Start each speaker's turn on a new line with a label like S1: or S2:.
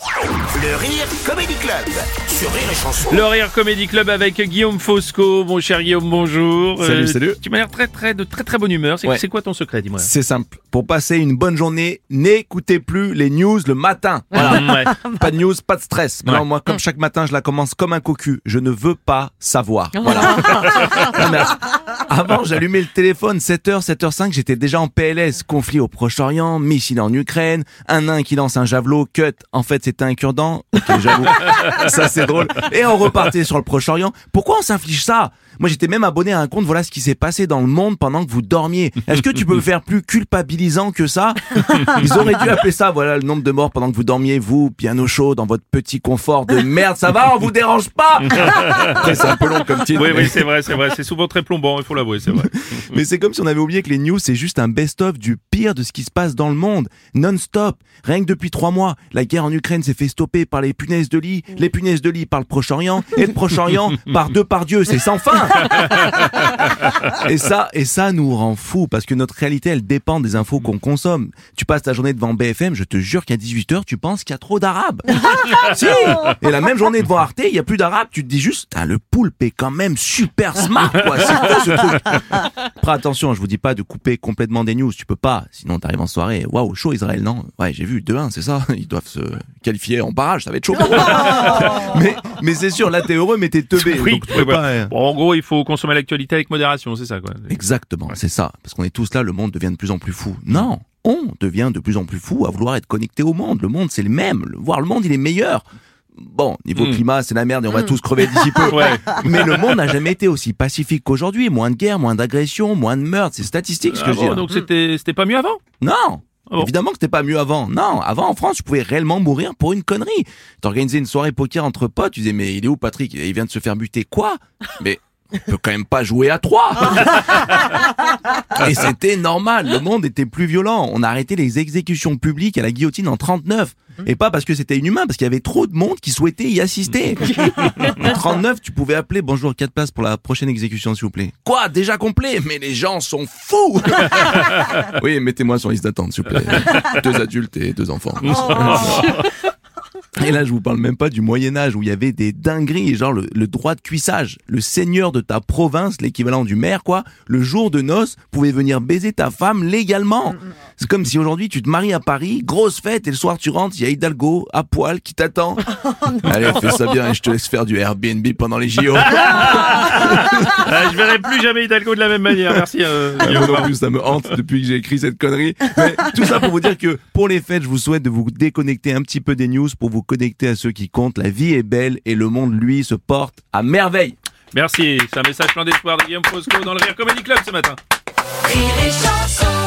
S1: Yeah!
S2: Le Rire Comedy Club sur Rire et Chanson.
S3: Le Rire Comedy Club avec Guillaume Fosco. Mon cher Guillaume, bonjour.
S4: Salut, salut.
S3: Tu m'as l'air très, très, de très, très bonne humeur. C'est
S4: Ouais.
S3: quoi ton secret, dis-moi?
S4: C'est simple. Pour passer une bonne journée, n'écoutez plus les news le matin. Voilà.
S3: Ouais.
S4: pas de news, pas de stress. Moi, comme chaque matin, je la commence comme un cocu. Je ne veux pas savoir. Voilà. Non, mais avant, j'allumais le téléphone 7h, 7h05, j'étais déjà en PLS. Conflit au Proche-Orient, missile en Ukraine, un nain qui lance un javelot, cut. En fait, c'était un cure-dent. Ok, j'avoue. ça, c'est drôle. Et on repartait sur le Proche-Orient. Pourquoi on s'inflige ça? Moi, j'étais même abonné à un compte. Voilà ce qui s'est passé dans le monde pendant que vous dormiez. Est-ce que tu peux faire plus culpabilisant que ça? Ils auraient dû appeler ça, voilà, le nombre de morts pendant que vous dormiez, vous, bien au chaud, dans votre petit confort de merde. Ça va? On vous dérange pas? C'est un peu long comme titre.
S3: Oui,
S4: mais-
S3: oui, c'est vrai, c'est vrai. C'est souvent très plombant, il faut l'avouer, c'est vrai.
S4: mais c'est comme si on avait oublié que les news, c'est juste un best-of du pire de ce qui se passe dans le monde. Non-stop. Rien que depuis trois mois, la guerre en Ukraine s'est fait stopper par les punaises de lit, les punaises de lit par le Proche-Orient, et le Proche-Orient par deux par Dieu. C'est sans fin. et ça, et ça nous rend fous parce que notre réalité, elle dépend des infos qu'on consomme. Tu passes ta journée devant BFM, je te jure qu'à 18h, tu penses qu'il y a trop d'arabes. si! Et la même journée devant Arte, il y a plus d'arabes, tu te dis juste, Putain, le poulpe est quand même super smart, quoi. C'est quoi ce truc? Après, attention, je vous dis pas de couper complètement des news, tu peux pas, sinon t'arrives en soirée, waouh, chaud Israël, non? Ouais, j'ai vu, 2-1, c'est ça, ils doivent se qualifier en barrage, ça va être chaud mais, mais c'est sûr, là t'es heureux, mais t'es teubé,
S3: Oui,
S4: donc tu
S3: ouais,
S4: peux
S3: ouais.
S4: pas, euh,
S3: Bon, en gros, il faut consommer l'actualité avec modération, c'est ça, quoi.
S4: Exactement, c'est ça. Parce qu'on est tous là, le monde devient de plus en plus fou. Non, on devient de plus en plus fou à vouloir être connecté au monde. Le monde, c'est le même. Le- Voir le monde, il est meilleur. Bon, niveau
S3: Mm.
S4: climat, c'est la merde et on va tous crever d'ici peu.
S3: Ouais.
S4: Mais le monde n'a jamais été aussi pacifique qu'aujourd'hui. Moins de guerre, moins d'agression, moins de meurtres. C'est statistique ce que
S3: Ah
S4: je
S3: bon,
S4: dis.
S3: donc c'était c'était pas mieux avant?
S4: Non
S3: Ah bon
S4: Évidemment que c'était pas mieux avant. Non, avant en France, tu pouvais réellement mourir pour une connerie. T'organisais une soirée poker entre potes, tu disais mais il est où Patrick? Il vient de se faire buter. Quoi? Mais on peut quand même pas jouer à trois. Et c'était normal, le monde était plus violent. On a arrêté les exécutions publiques à la guillotine en 39. Et pas parce que c'était inhumain, parce qu'il y avait trop de monde qui souhaitait y assister. En 39, tu pouvais appeler bonjour, quatre places pour la prochaine exécution, s'il vous plaît. Quoi? Déjà complet? Mais les gens sont fous! oui, mettez-moi sur liste d'attente, s'il vous plaît. Deux adultes et deux enfants. Et là, je vous parle même pas du Moyen Âge où il y avait des dingueries, genre le, le droit de cuissage. Le seigneur de ta province, l'équivalent du maire, quoi, le jour de noces, pouvait venir baiser ta femme légalement. C'est comme si aujourd'hui tu te maries à Paris, grosse fête, et le soir tu rentres, il y a Hidalgo à poil qui t'attend. Allez, fais ça bien et je te laisse faire du Airbnb pendant les JO.
S3: Ah, Je verrai plus jamais Hidalgo de la même manière, merci. euh,
S4: non plus, ça me hante depuis que j'ai écrit cette connerie. Mais tout ça pour vous dire que pour les fêtes, je vous souhaite de vous déconnecter un petit peu des news pour vous connecter à ceux qui comptent. La vie est belle et le monde, lui, se porte à merveille.
S3: Merci, c'est un message plein d'espoir de Guillaume Fosco dans le Rire Comedy Club ce matin.
S5: Rire et chanson